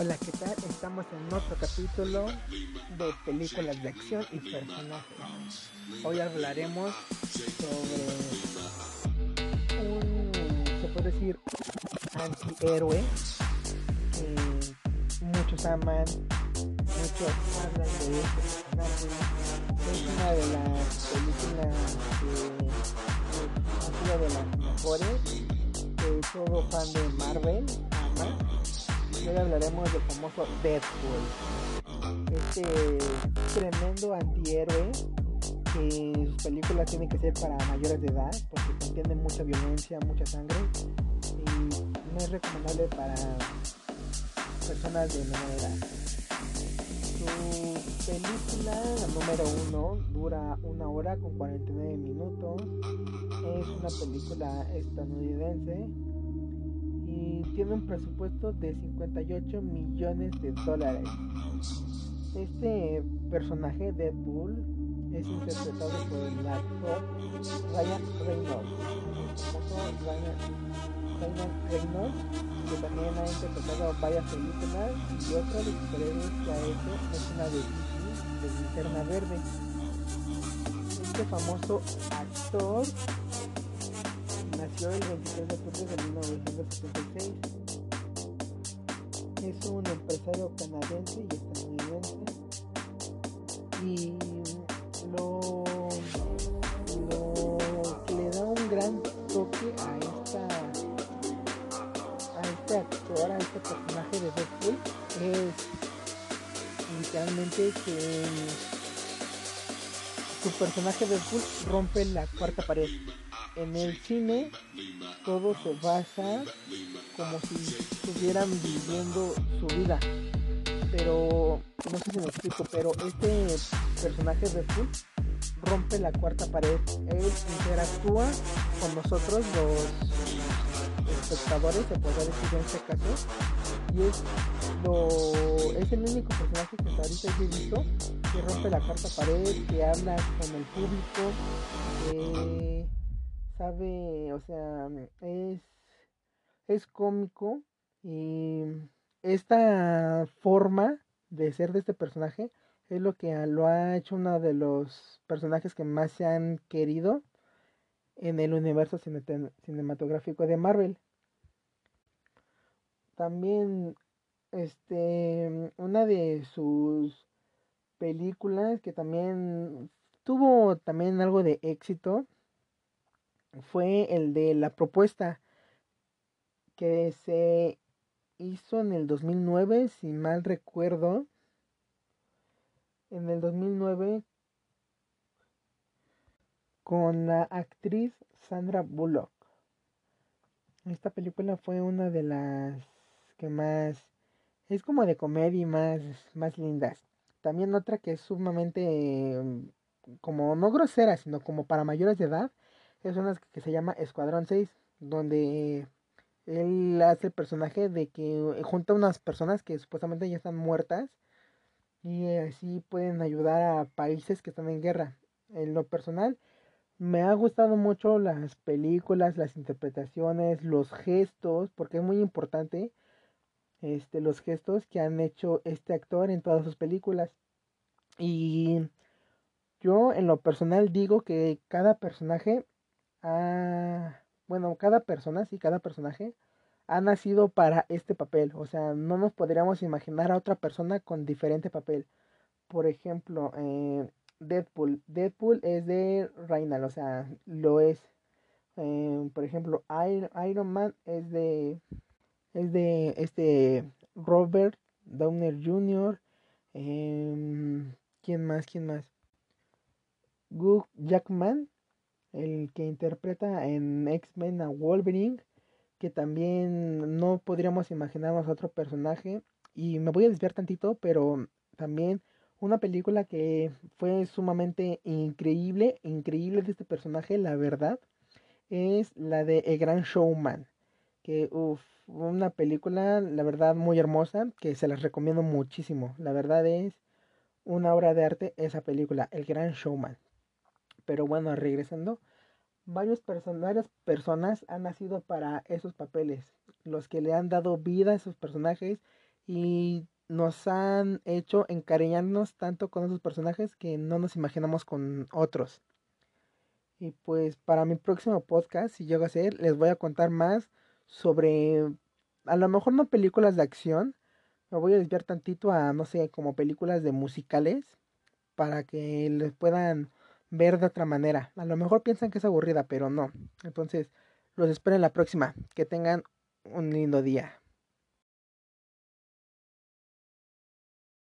Hola, ¿qué tal? Estamos en otro capítulo de películas de acción y personajes. Hoy hablaremos sobre un, se puede decir, antihéroe que muchos aman, muchos hablan de este personaje. Es una de las películas que ha sido de las mejores que todo fan de Marvel ama hoy hablaremos del famoso Deadpool. Este tremendo antihéroe que sus películas tienen que ser para mayores de edad porque contienen mucha violencia, mucha sangre y no es recomendable para personas de menor edad. Su película número uno dura una hora con 49 minutos. Es una película estadounidense tiene un presupuesto de 58 millones de dólares. Este personaje, Deadpool, es interpretado por el actor Ryan Reynolds, Ryan, Reynolds, que también ha interpretado varias películas y otra de que ha hecho es una de DC, de Linterna Verde. Este famoso actor nació el 23 de octubre de 1976. Es un empresario canadiense y estadounidense. Y lo, lo que le da un gran toque a esta a este actor, a este personaje de Deadpool es literalmente que su personaje de Deadpool rompe la cuarta pared en el cine todo se basa como si estuvieran viviendo su vida. Pero no sé si me explico, pero este personaje de Full rompe la cuarta pared. Él interactúa con nosotros los espectadores, se podría decir en este caso. Y es lo es el único personaje que hasta ahorita he visto que rompe la cuarta pared, que habla con el público, sabe, o sea, es, es cómico y esta forma de ser de este personaje es lo que lo ha hecho uno de los personajes que más se han querido en el universo cinematográfico de Marvel. También este una de sus películas que también tuvo también algo de éxito fue el de la propuesta que se hizo en el 2009, si mal recuerdo. En el 2009 con la actriz Sandra Bullock. Esta película fue una de las que más es como de comedia y más más lindas. También otra que es sumamente como no grosera, sino como para mayores de edad es una que se llama Escuadrón 6, donde él hace el personaje de que junta unas personas que supuestamente ya están muertas y así pueden ayudar a países que están en guerra. En lo personal, me ha gustado mucho las películas, las interpretaciones, los gestos, porque es muy importante este, los gestos que han hecho este actor en todas sus películas. Y yo en lo personal digo que cada personaje Ah, bueno, cada persona, sí, cada personaje ha nacido para este papel. O sea, no nos podríamos imaginar a otra persona con diferente papel. Por ejemplo, eh, Deadpool. Deadpool es de Reinal, o sea, lo es. Eh, por ejemplo, Iron, Man es de es de este Robert Downer Jr. Em, ¿Quién más? ¿Quién más? Jackman el que interpreta en X-Men a Wolverine, que también no podríamos imaginarnos otro personaje. Y me voy a desviar tantito, pero también una película que fue sumamente increíble, increíble de este personaje, la verdad, es la de El Gran Showman. Que, uff, una película, la verdad, muy hermosa, que se las recomiendo muchísimo. La verdad es una obra de arte esa película, El Gran Showman. Pero bueno, regresando, varios varias personas han nacido para esos papeles, los que le han dado vida a esos personajes y nos han hecho encariñarnos tanto con esos personajes que no nos imaginamos con otros. Y pues para mi próximo podcast, si llego a ser, les voy a contar más sobre, a lo mejor no películas de acción, me voy a desviar tantito a, no sé, como películas de musicales, para que les puedan ver de otra manera. A lo mejor piensan que es aburrida, pero no. Entonces, los espero en la próxima. Que tengan un lindo día.